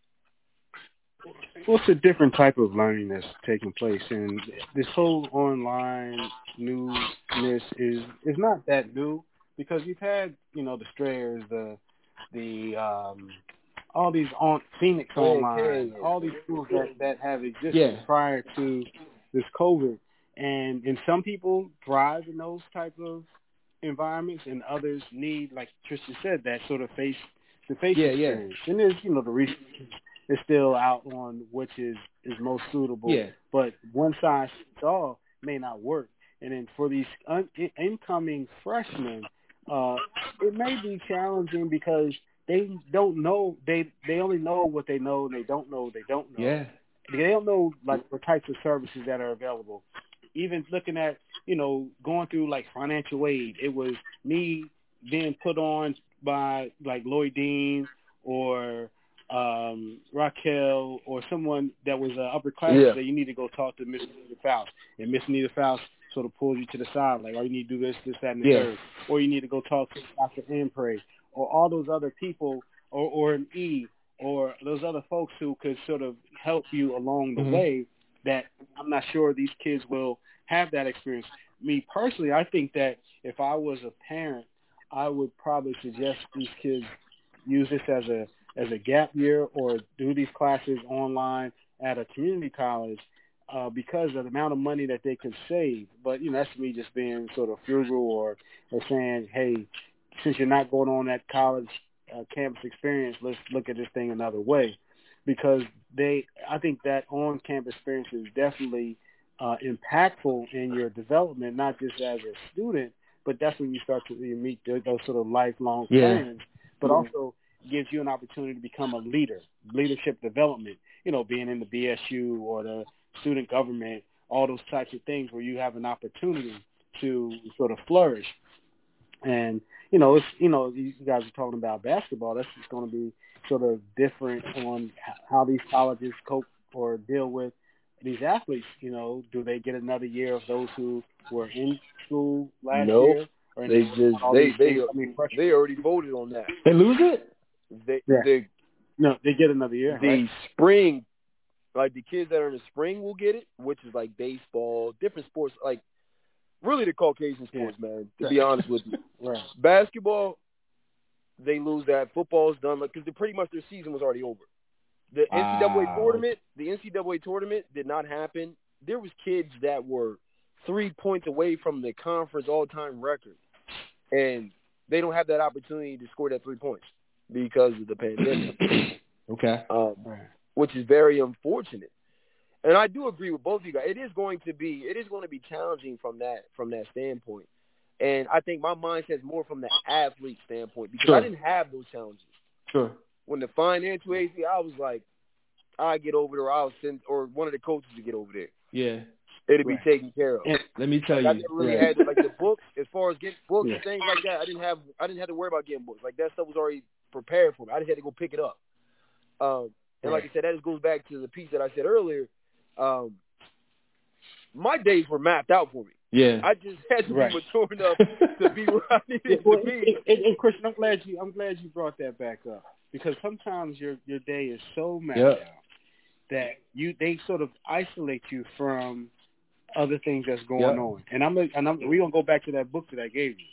well, it's a different type of learning that's taking place, and this whole online newness is is not that new because you've had you know the Strayers, the the um, all these on Phoenix online, all these schools that that have existed yeah. prior to this COVID, and and some people thrive in those type of environments, and others need, like Tristan said, that sort of face to face yeah, experience. Yeah. And there's, you know, the research is still out on which is is most suitable. Yeah. But one size fits all may not work. And then for these un- incoming freshmen, uh, it may be challenging because they don't know they they only know what they know and they don't know they don't know. Yeah. They don't know like the types of services that are available. Even looking at you know, going through like financial aid. It was me being put on by like Lloyd Dean or um Raquel or someone that was uh, upper class yeah. that you need to go talk to Miss Nita Faust. And Miss Nita Faust sort of pulls you to the side, like, oh, you need to do this, this, that, and the yeah. third. Or you need to go talk to Dr. Ampray or all those other people or, or an E or those other folks who could sort of help you along the mm-hmm. way that I'm not sure these kids will have that experience. Me personally, I think that if I was a parent, I would probably suggest these kids use this as a as a gap year or do these classes online at a community college uh, because of the amount of money that they could save. But you know, that's me just being sort of frugal or or saying, hey, since you're not going on that college uh, campus experience, let's look at this thing another way. Because they, I think that on-campus experience is definitely uh, impactful in your development, not just as a student, but that's when you start to meet those sort of lifelong yeah. friends, but also gives you an opportunity to become a leader, leadership development, you know, being in the BSU or the student government, all those types of things where you have an opportunity to sort of flourish. And, you know, it's, you know, you guys are talking about basketball. That's just going to be sort of different on how these colleges cope or deal with these athletes, you know, do they get another year of those who were in school last nope. year, they just they they I mean, they already voted on that. They lose it. They yeah. they no they get another year. The right? spring, like the kids that are in the spring will get it, which is like baseball, different sports, like really the Caucasian sports, yeah. man. To be honest with you, right. basketball, they lose that. Football's done because like, pretty much their season was already over. The NCAA tournament, the NCAA tournament did not happen. There was kids that were three points away from the conference all-time record, and they don't have that opportunity to score that three points because of the pandemic. okay, um, which is very unfortunate. And I do agree with both of you guys. It is going to be it is going to be challenging from that from that standpoint. And I think my mindset is more from the athlete standpoint because sure. I didn't have those challenges. Sure. When the financial aid, I was like, I get over there, I'll send, or one of the coaches to get over there. Yeah. It'll right. be taken care of. And let me tell like, you, I never really right. had like the books as far as getting books yeah. and things like that. I didn't have I didn't have to worry about getting books. Like that stuff was already prepared for me. I just had to go pick it up. Um, and right. like I said, that just goes back to the piece that I said earlier. Um, my days were mapped out for me. Yeah. I just had to right. be mature enough to be where I needed well, to be. And, and, and Christian, I'm glad you I'm glad you brought that back up because sometimes your your day is so mapped yep. out that you they sort of isolate you from other things that's going yep. on. And I'm and I'm we're gonna go back to that book that I gave you.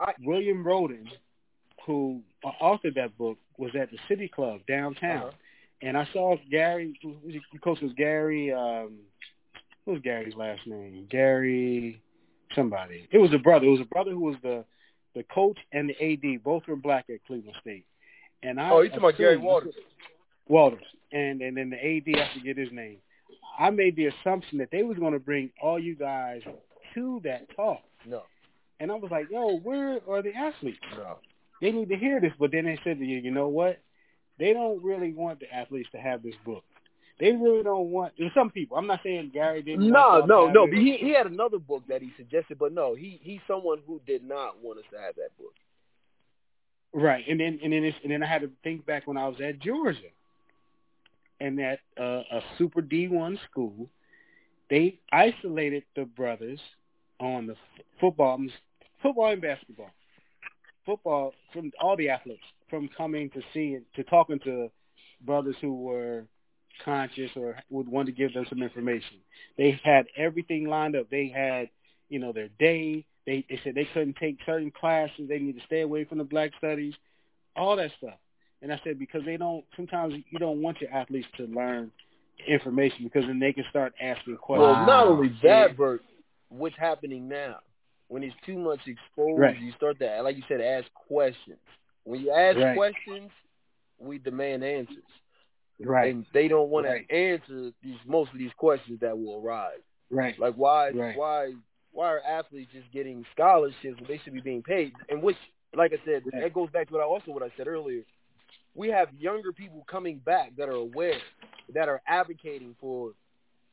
I, William Roden, who authored that book, was at the City Club downtown, uh-huh. And I saw Gary. The coach was Gary. Um, what was Gary's last name? Gary somebody. It was a brother. It was a brother who was the the coach and the AD. Both were black at Cleveland State. And I oh, you talking about Gary Waters? Waters, and and then the AD. I forget his name. I made the assumption that they was going to bring all you guys to that talk. No. And I was like, yo, where are the athletes? No. They need to hear this. But then they said to you, you know what? They don't really want the athletes to have this book. They really don't want. There's some people. I'm not saying Gary didn't. No, no, no. But he he had another book that he suggested, but no, he he's someone who did not want us to have that book. Right, and then and then it's, and then I had to think back when I was at Georgia, and at uh, a Super D1 school, they isolated the brothers on the football, football and basketball, football from all the athletes from coming to see to talking to brothers who were conscious or would want to give them some information. They had everything lined up. They had, you know, their day. They they said they couldn't take certain classes. They need to stay away from the black studies, all that stuff. And I said because they don't. Sometimes you don't want your athletes to learn information because then they can start asking questions. Well, not only that, Vert, what's happening now? When it's too much exposed, right. you start to, like you said, ask questions. When you ask right. questions, we demand answers. Right. And they don't want right. to answer these most of these questions that will arise. Right. Like why why why are athletes just getting scholarships when they should be being paid? And which like I said, that goes back to what I also what I said earlier. We have younger people coming back that are aware, that are advocating for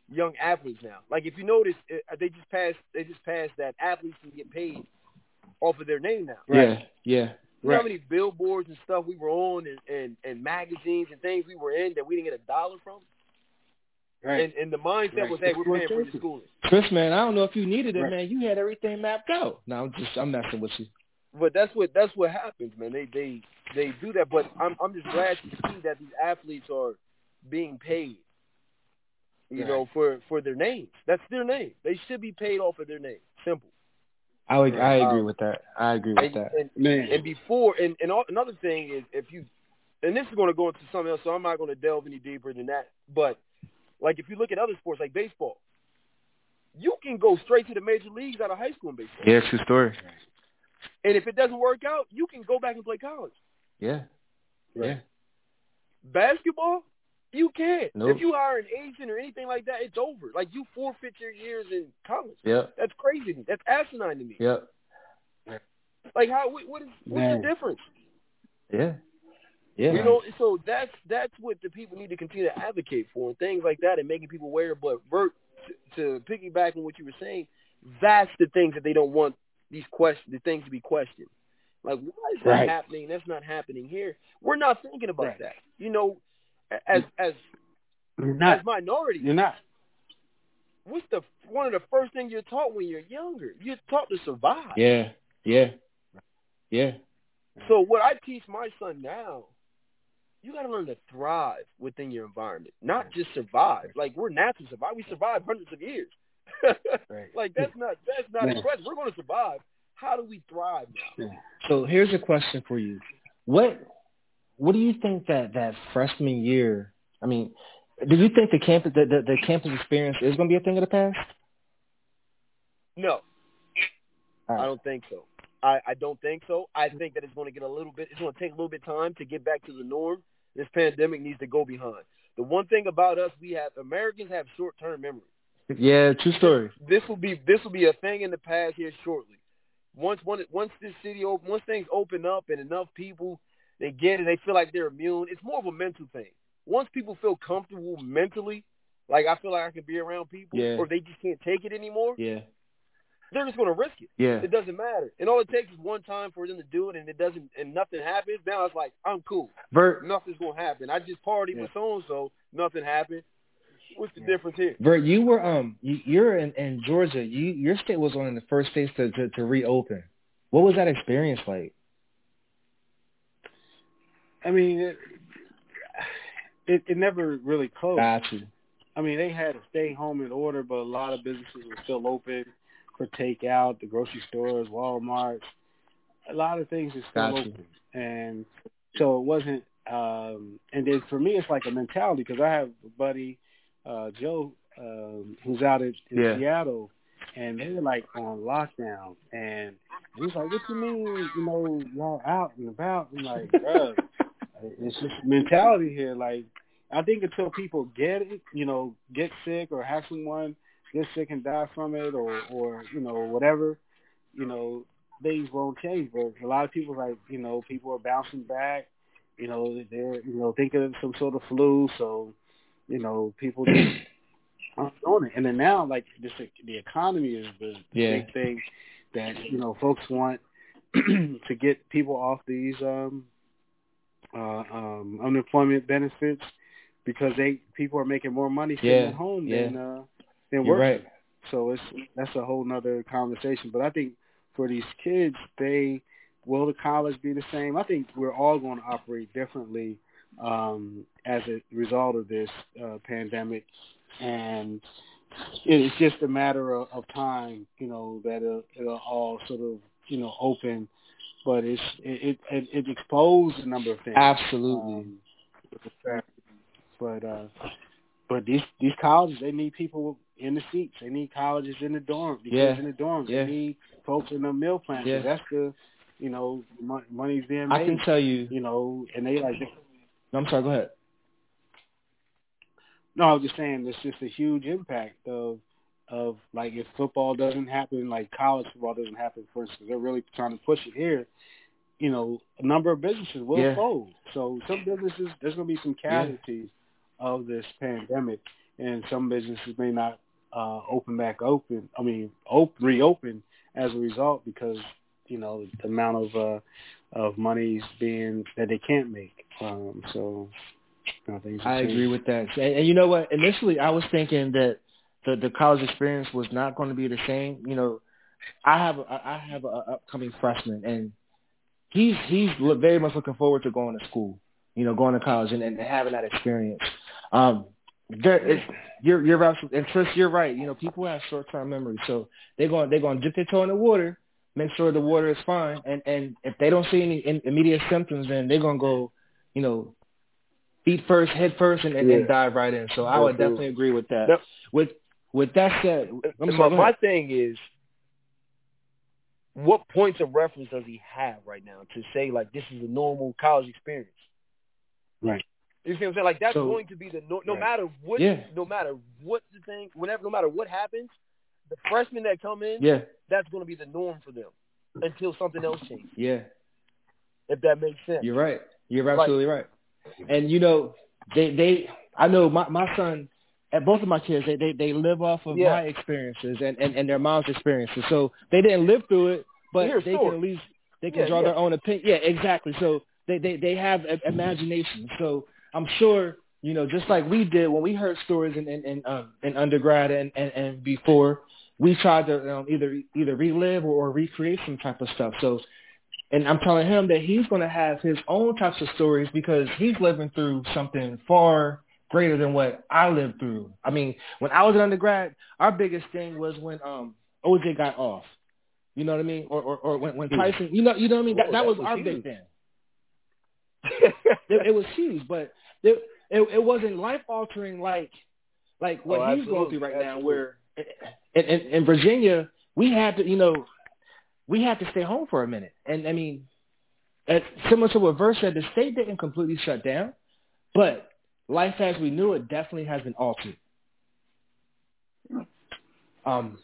young athletes now. Like if you notice, uh, they just passed they just passed that athletes can get paid off of their name now. Right. Yeah, yeah. You know how many billboards and stuff we were on and, and, and magazines and things we were in that we didn't get a dollar from? Right. And, and the mindset right. was, hey, we're paying for the schooling. Chris, man, I don't know if you needed it, right. man. You had everything mapped out. No, I'm just, I'm messing with you. But that's what that's what happens, man. They they they do that. But I'm I'm just glad to see that these athletes are being paid. You right. know, for for their name. That's their name. They should be paid off of their name. Simple. I would, I agree um, with that. I agree with and, that. And, Man. and before, and, and all, another thing is if you, and this is going to go into something else, so I'm not going to delve any deeper than that. But like if you look at other sports like baseball, you can go straight to the major leagues out of high school in baseball. Yeah, true story. And if it doesn't work out, you can go back and play college. Yeah. Right. Yeah. Basketball, you can't. Nope. If you hire an agent or anything like that, it's over. Like you forfeit your years in college. Yeah. That's crazy. That's asinine to me. Yep. Like how? What, what is? What's Man. the difference? Yeah. Yeah. You know, so that's that's what the people need to continue to advocate for and things like that, and making people aware. But Vert, to, to piggyback on what you were saying, that's the things that they don't want these questions, the things to be questioned. Like, why is that Right. happening? That's not happening here. We're not thinking about Right. that. You know, as as You're not. as minorities, You're not. what's the one of the first things you're taught when you're younger? You're taught to survive. Yeah. Yeah. Yeah. So what I teach my son now, you got to learn to thrive within your environment, not just survive. Like we're naturally survive. We survive hundreds of years. right. Like that's not that's not yeah. a question. We're going to survive. How do we thrive now? Yeah. So here's a question for you. What what do you think that that freshman year? I mean, do you think the campus the, the, the campus experience is going to be a thing of the past? No, right. I don't think so. I, I don't think so. I think that it's going to get a little bit. It's going to take a little bit of time to get back to the norm. This pandemic needs to go behind. The one thing about us, we have Americans have short-term memory. Yeah, true story. This will be this will be a thing in the past here shortly. Once once once this city once things open up and enough people they get it, they feel like they're immune. It's more of a mental thing. Once people feel comfortable mentally, like I feel like I can be around people, yeah. or they just can't take it anymore. Yeah. They're just going to risk it. Yeah. It doesn't matter. And all it takes is one time for them to do it, and it doesn't, and nothing happens. Now it's like I'm cool. Vert, nothing's going to happen. I just partied yeah. with so and so. Nothing happened. What's the difference here? Vert, you were um, you, are in, in Georgia. You your state was one of the first states to, to to reopen. What was that experience like? I mean, it, it, it never really closed. Gotcha. I mean, they had to stay home in order, but a lot of businesses were still open for takeout. The grocery stores, Walmart, a lot of things are still gotcha. open, and so it wasn't. Um, and then for me, it's like a mentality because I have a buddy, uh, Joe, um, who's out in, in yeah. Seattle, and they were like on lockdown, and he's like, "What you mean? You know, y'all out and about?" I'm like, "Bro, it's just mentality here. Like, I think until people get it, you know, get sick or have someone get sick and die from it, or or you know whatever, you know, things won't change. But a lot of people like, you know, people are bouncing back. You know, they're you know thinking of some sort of flu, so you know people just aren't doing it. And then now, like this, the economy is the, the yeah. big thing that you know folks want to get people off these um uh, um, unemployment benefits because they people are making more money sitting yeah, at home yeah. than uh, than You're working. Right. So it's that's a whole nother conversation. But I think for these kids, they will the college be the same? I think we're all going to operate differently um, as a result of this uh, pandemic, and it's just a matter of, of time, you know, that it'll, it'll all sort of you know open but it's it it, it exposed a number of things. Absolutely. Um, but uh, but these these colleges they need people in the seats. They need colleges in the dorm. The yeah. in the dorms. Yeah. They need folks in the meal plans. Yeah. That's the you know money's being made. I can tell you. You know, and they like. No, I'm sorry. Go ahead. No, I was just saying it's just a huge impact of of like if football doesn't happen, like college football doesn't happen, for instance, they're really trying to push it here. You know, a number of businesses will yeah. fold. So some businesses, there's going to be some casualties yeah. of this pandemic, and some businesses may not uh, open back open. I mean, open, reopen as a result because you know the amount of uh, of monies being that they can't make. Um, so know, I agree with that. And, and you know what? Initially, I was thinking that the the college experience was not going to be the same. You know, I have a, I have a upcoming freshman, and he's he's very much looking forward to going to school. You know, going to college and, and having that experience. Um, there, it's, you're you're absolutely, and Tris, you're right. You know, people have short term memory, so they're going they're going to dip their toe in the water, make sure the water is fine, and and if they don't see any in, immediate symptoms, then they're going to go, you know, feet first, head first, and, and, yeah. and dive right in. So I would definitely agree with that. Yep. With with that said, I'm my, sorry, my thing is, what points of reference does he have right now to say like this is a normal college experience? Right. You see what I'm saying? Like that's So- going to be the no, no Right. matter what, Yeah. no matter what the thing, whenever, no matter what happens, the freshmen that come in, Yeah, that's going to be the norm for them until something else changes. yeah. If that makes sense. You're right. You're absolutely right. And you know, they they I know my my son and both of my kids they they, they live off of Yeah. my experiences and, and and their mom's experiences. So they didn't live through it, but they stories. can at least they can Yeah, draw yeah. their own opinion. Yeah, exactly. So they they they have imagination. So I'm sure you know just like we did when we heard stories in in in, um, in undergrad and, and and before we tried to um, either either relive or, or recreate some type of stuff. So, and I'm telling him that he's going to have his own types of stories because he's living through something far greater than what I lived through. I mean, when I was an undergrad, our biggest thing was when um OJ got off. You know what I mean? Or or, or when, when Tyson, you know, you know what I mean? That, that was, was our big thing. it, it was huge, but it, it it wasn't life altering like like what oh, he's going through right absolutely. now. Where in, in, in Virginia, we had to, you know, we had to stay home for a minute, and I mean, as, similar to what Verse said, the state didn't completely shut down, but life as we knew it definitely has been altered. Um,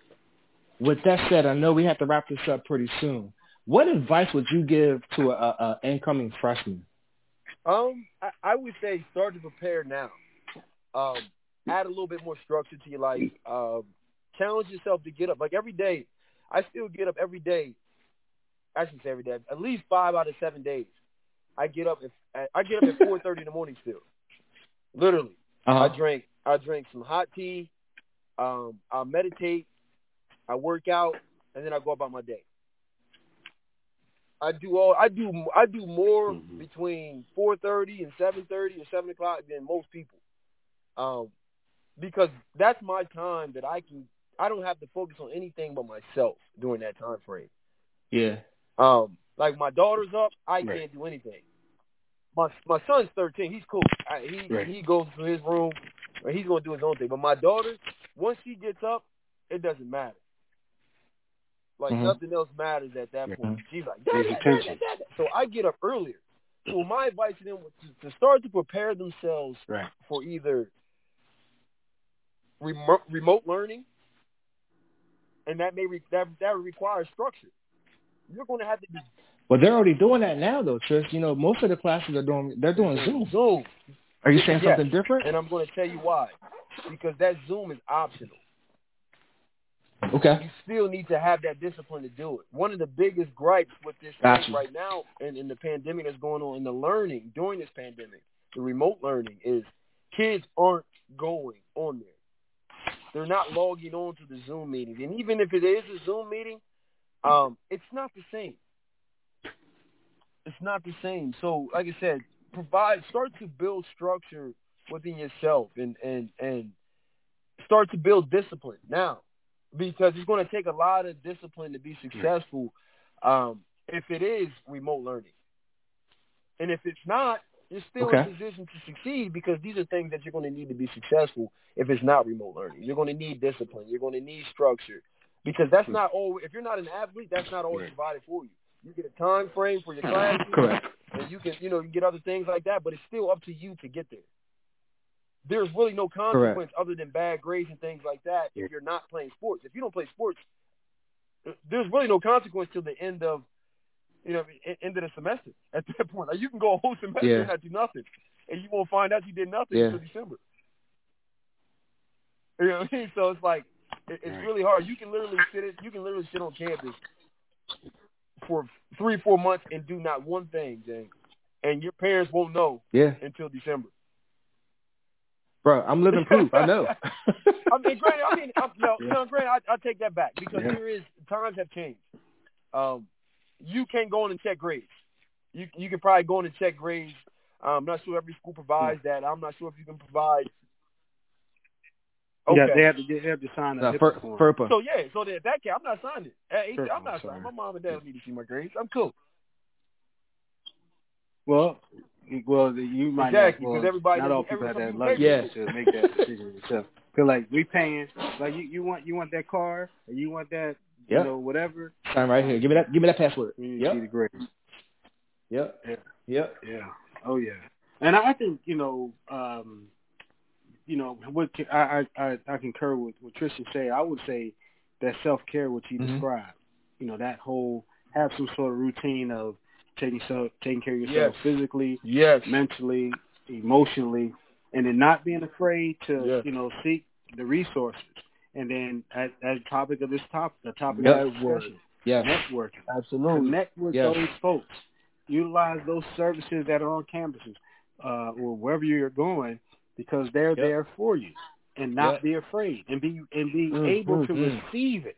with that said, I know we have to wrap this up pretty soon. What advice would you give to a, a, a incoming freshman? Um, I, I, would say start to prepare now. Um, add a little bit more structure to your life. Um, challenge yourself to get up. Like every day, I still get up every day. I should say every day. At least five out of seven days, I get up. At, I get up at four thirty in the morning still. Literally, uh-huh. I drink. I drink some hot tea. Um, I meditate. I work out, and then I go about my day. I do all. I do. I do more mm-hmm. between four thirty and seven thirty or seven o'clock than most people, um, because that's my time that I can. I don't have to focus on anything but myself during that time frame. Yeah. Um, like my daughter's up, I right. can't do anything. My my son's thirteen. He's cool. I, he right. he goes to his room, or he's gonna do his own thing. But my daughter, once she gets up, it doesn't matter. Like mm-hmm. nothing else matters at that point. Mm-hmm. She's like, Dad, Dad, Dad, Dad, so I get up earlier. So my advice to them was to, to start to prepare themselves right. for either remote, remote learning, and that may re, that that requires structure. You're going to have to be. Well, they're already doing that now, though, Trish. You know, most of the classes are doing they're doing Zoom. Zoom. Are you saying yes. something different? And I'm going to tell you why. Because that Zoom is optional. Okay. You still need to have that discipline to do it. One of the biggest gripes with this gotcha. right now and in the pandemic that's going on in the learning during this pandemic, the remote learning is kids aren't going on there. They're not logging on to the Zoom meetings. And even if it is a Zoom meeting, um, it's not the same. It's not the same. So like I said, provide start to build structure within yourself and, and, and start to build discipline. Now, because it's going to take a lot of discipline to be successful um, if it is remote learning. And if it's not, you're still okay. in a position to succeed because these are things that you're going to need to be successful if it's not remote learning. You're going to need discipline. You're going to need structure because that's not all. If you're not an athlete, that's not always provided for you. You get a time frame for your class, correct? And you can, you know, you get other things like that, but it's still up to you to get there there's really no consequence Correct. other than bad grades and things like that if you're not playing sports. If you don't play sports, there's really no consequence till the end of you know end of the semester. At that point, like you can go a whole semester yeah. and not do nothing, and you won't find out you did nothing yeah. until December. You know what I mean? So it's like it's really hard. You can literally sit it. You can literally sit on campus for three, four months and do not one thing, James, and your parents won't know yeah. until December. Bro, I'm living proof. I know. I mean, granted, I mean, I, no, yeah. no, granted, I, I take that back because yeah. there is times have changed. Um, you can't go in and check grades. You you can probably go in and check grades. I'm not sure every school provides yeah. that. I'm not sure if you can provide. Okay. Yeah, they have to they have to sign a FER, FERPA. So yeah, so that that case, I'm not signing it. At 18, I'm not signing. My mom and dad don't need to see my grades. I'm cool. Well, well, you might exactly because well, everybody not all people have that luxury yeah. to make that decision yourself. Cause like we paying, like you, you want you want that car, or you want that, yep. you know, whatever. Sign right here. Give me that. Give me that password. You yep. see the grades. Yep. Yeah. Yep. Yeah. Oh yeah. And I think you know, um, you know, what I I I concur with what Tristan say. I would say that self care, which he mm-hmm. described. You know, that whole have some sort of routine of taking so taking care of yourself yes. physically, yes, mentally, emotionally, and then not being afraid to yes. you know seek the resources. And then as, as the topic of this topic, the topic yes. of discussion, yes. networking, absolutely, connect with yes. those folks, utilize those services that are on campuses uh, or wherever you're going because they're yep. there for you. and not be afraid and be and be mm, able mm, to mm. receive it.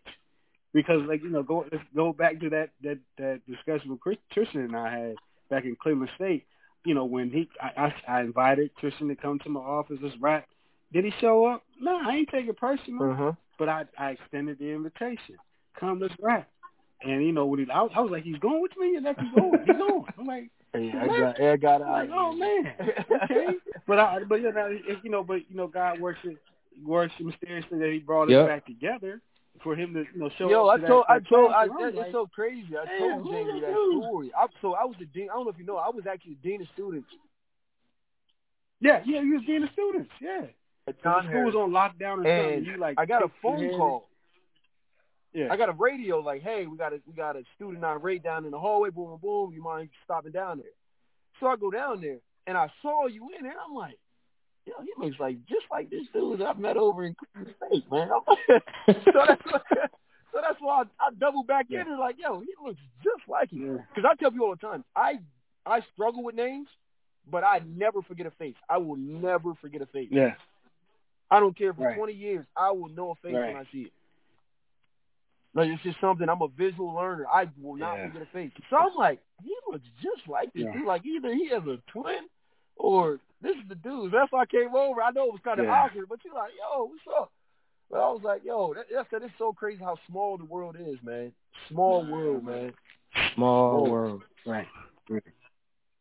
Because like you know, go go back to that that that discussion with Chris, Tristan and I had back in Cleveland State. You know, when he I, I, I invited Tristan to come to my office as rap. Did he show up? No, I ain't take it personal. Uh-huh. But I I extended the invitation. Come, let's rap. And you know, when he, I, I was like, he's going with me, and that's he's going, he's going. I'm like, Hey, I got, I got it. Like, oh man, okay. but I, but you know, you know, but you know, God works it, works mysteriously that He brought yep. us back together for Him to, you know, show. Yo, I told, that, I told, I, that, it's like, so crazy. I told Jamie that story. I, so I was the dean. I don't know if you know, I was actually the dean of students. Yeah, yeah, you was dean of students. Yeah. At the school was on lockdown and, and you like. I got a phone call yeah. I got a radio like, hey, we got a we got a student on rate down in the hallway, boom, boom, boom. You mind stopping down there? So I go down there and I saw you in there. I'm like, yo, he looks like just like this dude I've met over in Cleveland State, man. so that's so that's why I, I double back yeah. in and like, yo, he looks just like him. Because I tell people all the time, I I struggle with names, but I never forget a face. I will never forget a face. Yeah. I don't care for right. 20 years. I will know a face right. when I see it. Like it's just something. I'm a visual learner. I will not yeah. forget a face. So I'm like, he looks just like this yeah. dude. Like either he has a twin, or this is the dude. That's why I came over. I know it was kind of yeah. awkward, but you're like, yo, what's up? But I was like, yo, that, that's that. It's so crazy how small the world is, man. Small world, man. Small, small. world. Right. right.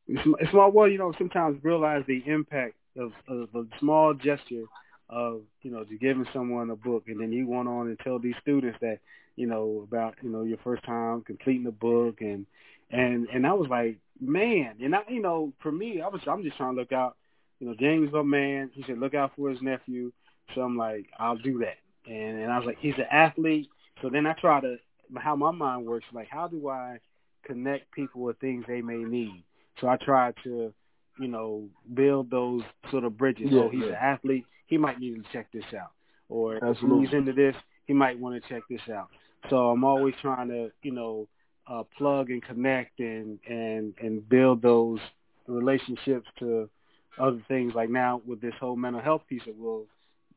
It's small world. You know, sometimes realize the impact of, of a small gesture of you know just giving someone a book, and then you went on and tell these students that you know about you know your first time completing the book, and and and I was like, man, and I you know for me, I was I'm just trying to look out. You know, James is a man. He said look out for his nephew. So I'm like, I'll do that. And and I was like, he's an athlete. So then I try to how my mind works. Like, how do I connect people with things they may need? So I try to you know, build those sort of bridges. Yeah, oh, he's yeah. an athlete. He might need to check this out. Or Absolutely. he's into this, he might want to check this out. So I'm always trying to, you know, uh, plug and connect and, and, and build those relationships to other things like now with this whole mental health piece that we'll,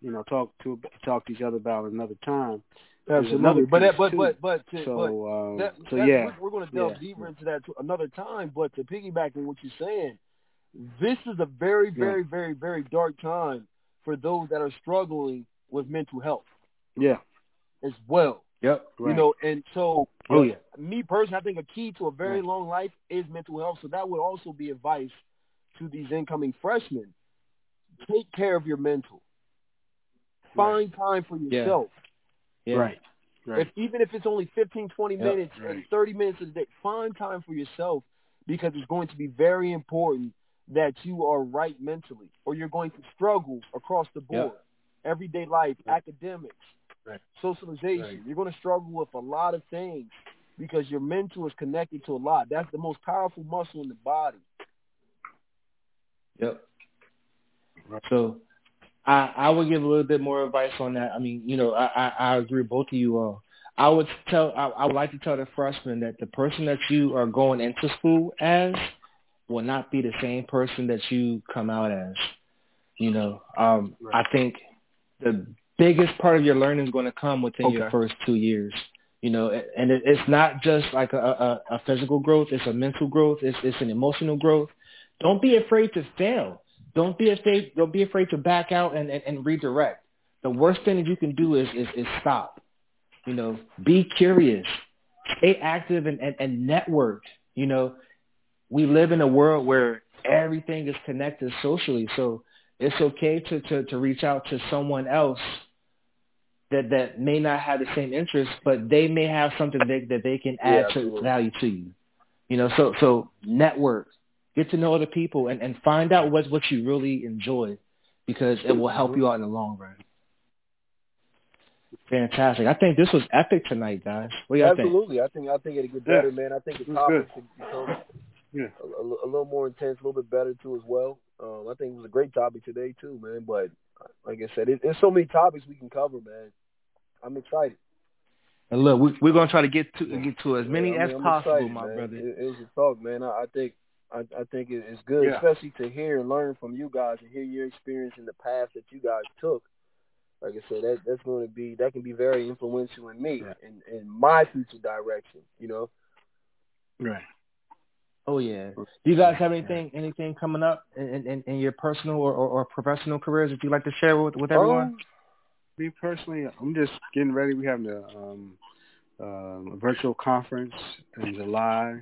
you know, talk to talk to each other about another time. Absolutely, but that, but, but but to, so but um, that, so yeah, we're, we're going to delve yeah. deeper into that another time. But to piggyback on what you're saying, this is a very, very, Yeah. very, very dark time for those that are struggling with mental health yeah, as well. Yep. You know, and so Oh, yeah. me personally, I think a key to a very Right. long life is mental health. So that would also be advice to these incoming freshmen. Take care of your mental. Find time for yourself. Yeah. right, right, If even if it's only 15, 20 Yep. minutes Right. 30 minutes a day, find time for yourself because it's going to be very important that you are right mentally or you're going to struggle across the board. Yep. Everyday life, Right. academics, Right. socialization. Right. You're going to struggle with a lot of things because your mental is connected to a lot. That's the most powerful muscle in the body. Yep. Right. So I I would give a little bit more advice on that. I mean, you know, I I, I agree with both of you all. I would tell I, I would like to tell the freshmen that the person that you are going into school as will not be the same person that you come out as. You know, um, Right. I think the biggest part of your learning is going to come within your first two years. You know, and it, it's not just like a, a, a physical growth; it's a mental growth. It's it's an emotional growth. Don't be afraid to fail. Don't be afraid. Don't be afraid to back out and, and, and redirect. The worst thing that you can do is is, is stop. You know, be curious, stay active, and, and, and network. You know, we live in a world where everything is connected socially, so it's okay to, to, to reach out to someone else that, that may not have the same interests, but they may have something that, that they can Yeah, add to absolutely. value to you. You know, so so network, get to know other people, and, and find out what what you really enjoy, because it will help you out in the long run. Fantastic. I think this was epic tonight, guys. What do y'all think? Absolutely. I think I think it'll get Yeah. better, man. I think the It topic good. should become Yeah. a, a, a little more intense, a little bit better too as well. Um, I think it was a great topic today too, man. But like I said, it, there's so many topics we can cover, man. I'm excited. And look, we, we're gonna try to get to get to as many Yeah, I as I'm possible, excited, my man. brother. It, it was a talk, man. I, I think I, I think it, it's good, Yeah. especially to hear and learn from you guys and hear your experience in the path that you guys took. like I said, that that's going to be that can be very influential in me and in, in my future direction. You know. Right. Oh yeah. Do you guys have anything anything coming up in in, in your personal or, or, or, professional careers that you'd like to share with with everyone? Um, me personally, I'm just getting ready. We have a, um, uh, a virtual conference in July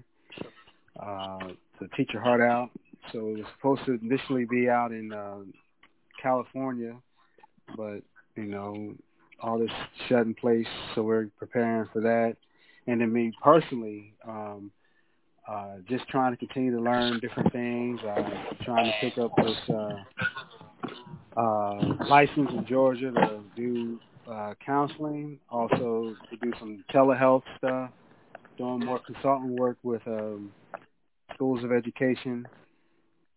uh, to teach your heart out. So it was supposed to initially be out in uh, California, but you know all this shut in place, so we're preparing for that. And then me personally, um, uh, just trying to continue to learn different things. Uh, trying to pick up this uh, uh, license in Georgia to do uh, counseling, also to do some telehealth stuff, doing more consultant work with um, schools of education,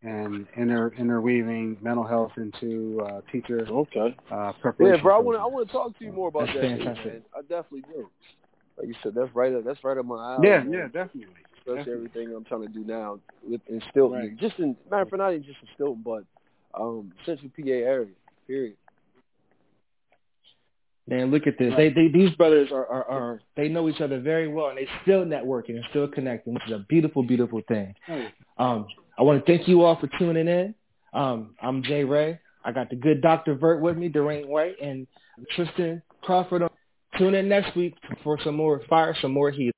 and inter interweaving mental health into uh, teacher okay uh, preparation. Yeah, bro, I want to I want to talk to you more about that's that. Fantastic. Man. I definitely do. Like you said, that's right up that's right up my alley. Yeah, man. yeah, definitely. Especially everything I'm trying to do now with in Steelton, right. just in matter for not even just in Steelton, but um, Central PA area. Period. Man, look at this. Right. They, they these brothers are, are, are they know each other very well, and they still networking and still connecting, which is a beautiful, beautiful thing. Um, I want to thank you all for tuning in. Um, I'm Jay Ray. I got the good Dr. Vert with me, Dwayne White, and Tristan Crawford. Tune in next week for some more fire, some more heat.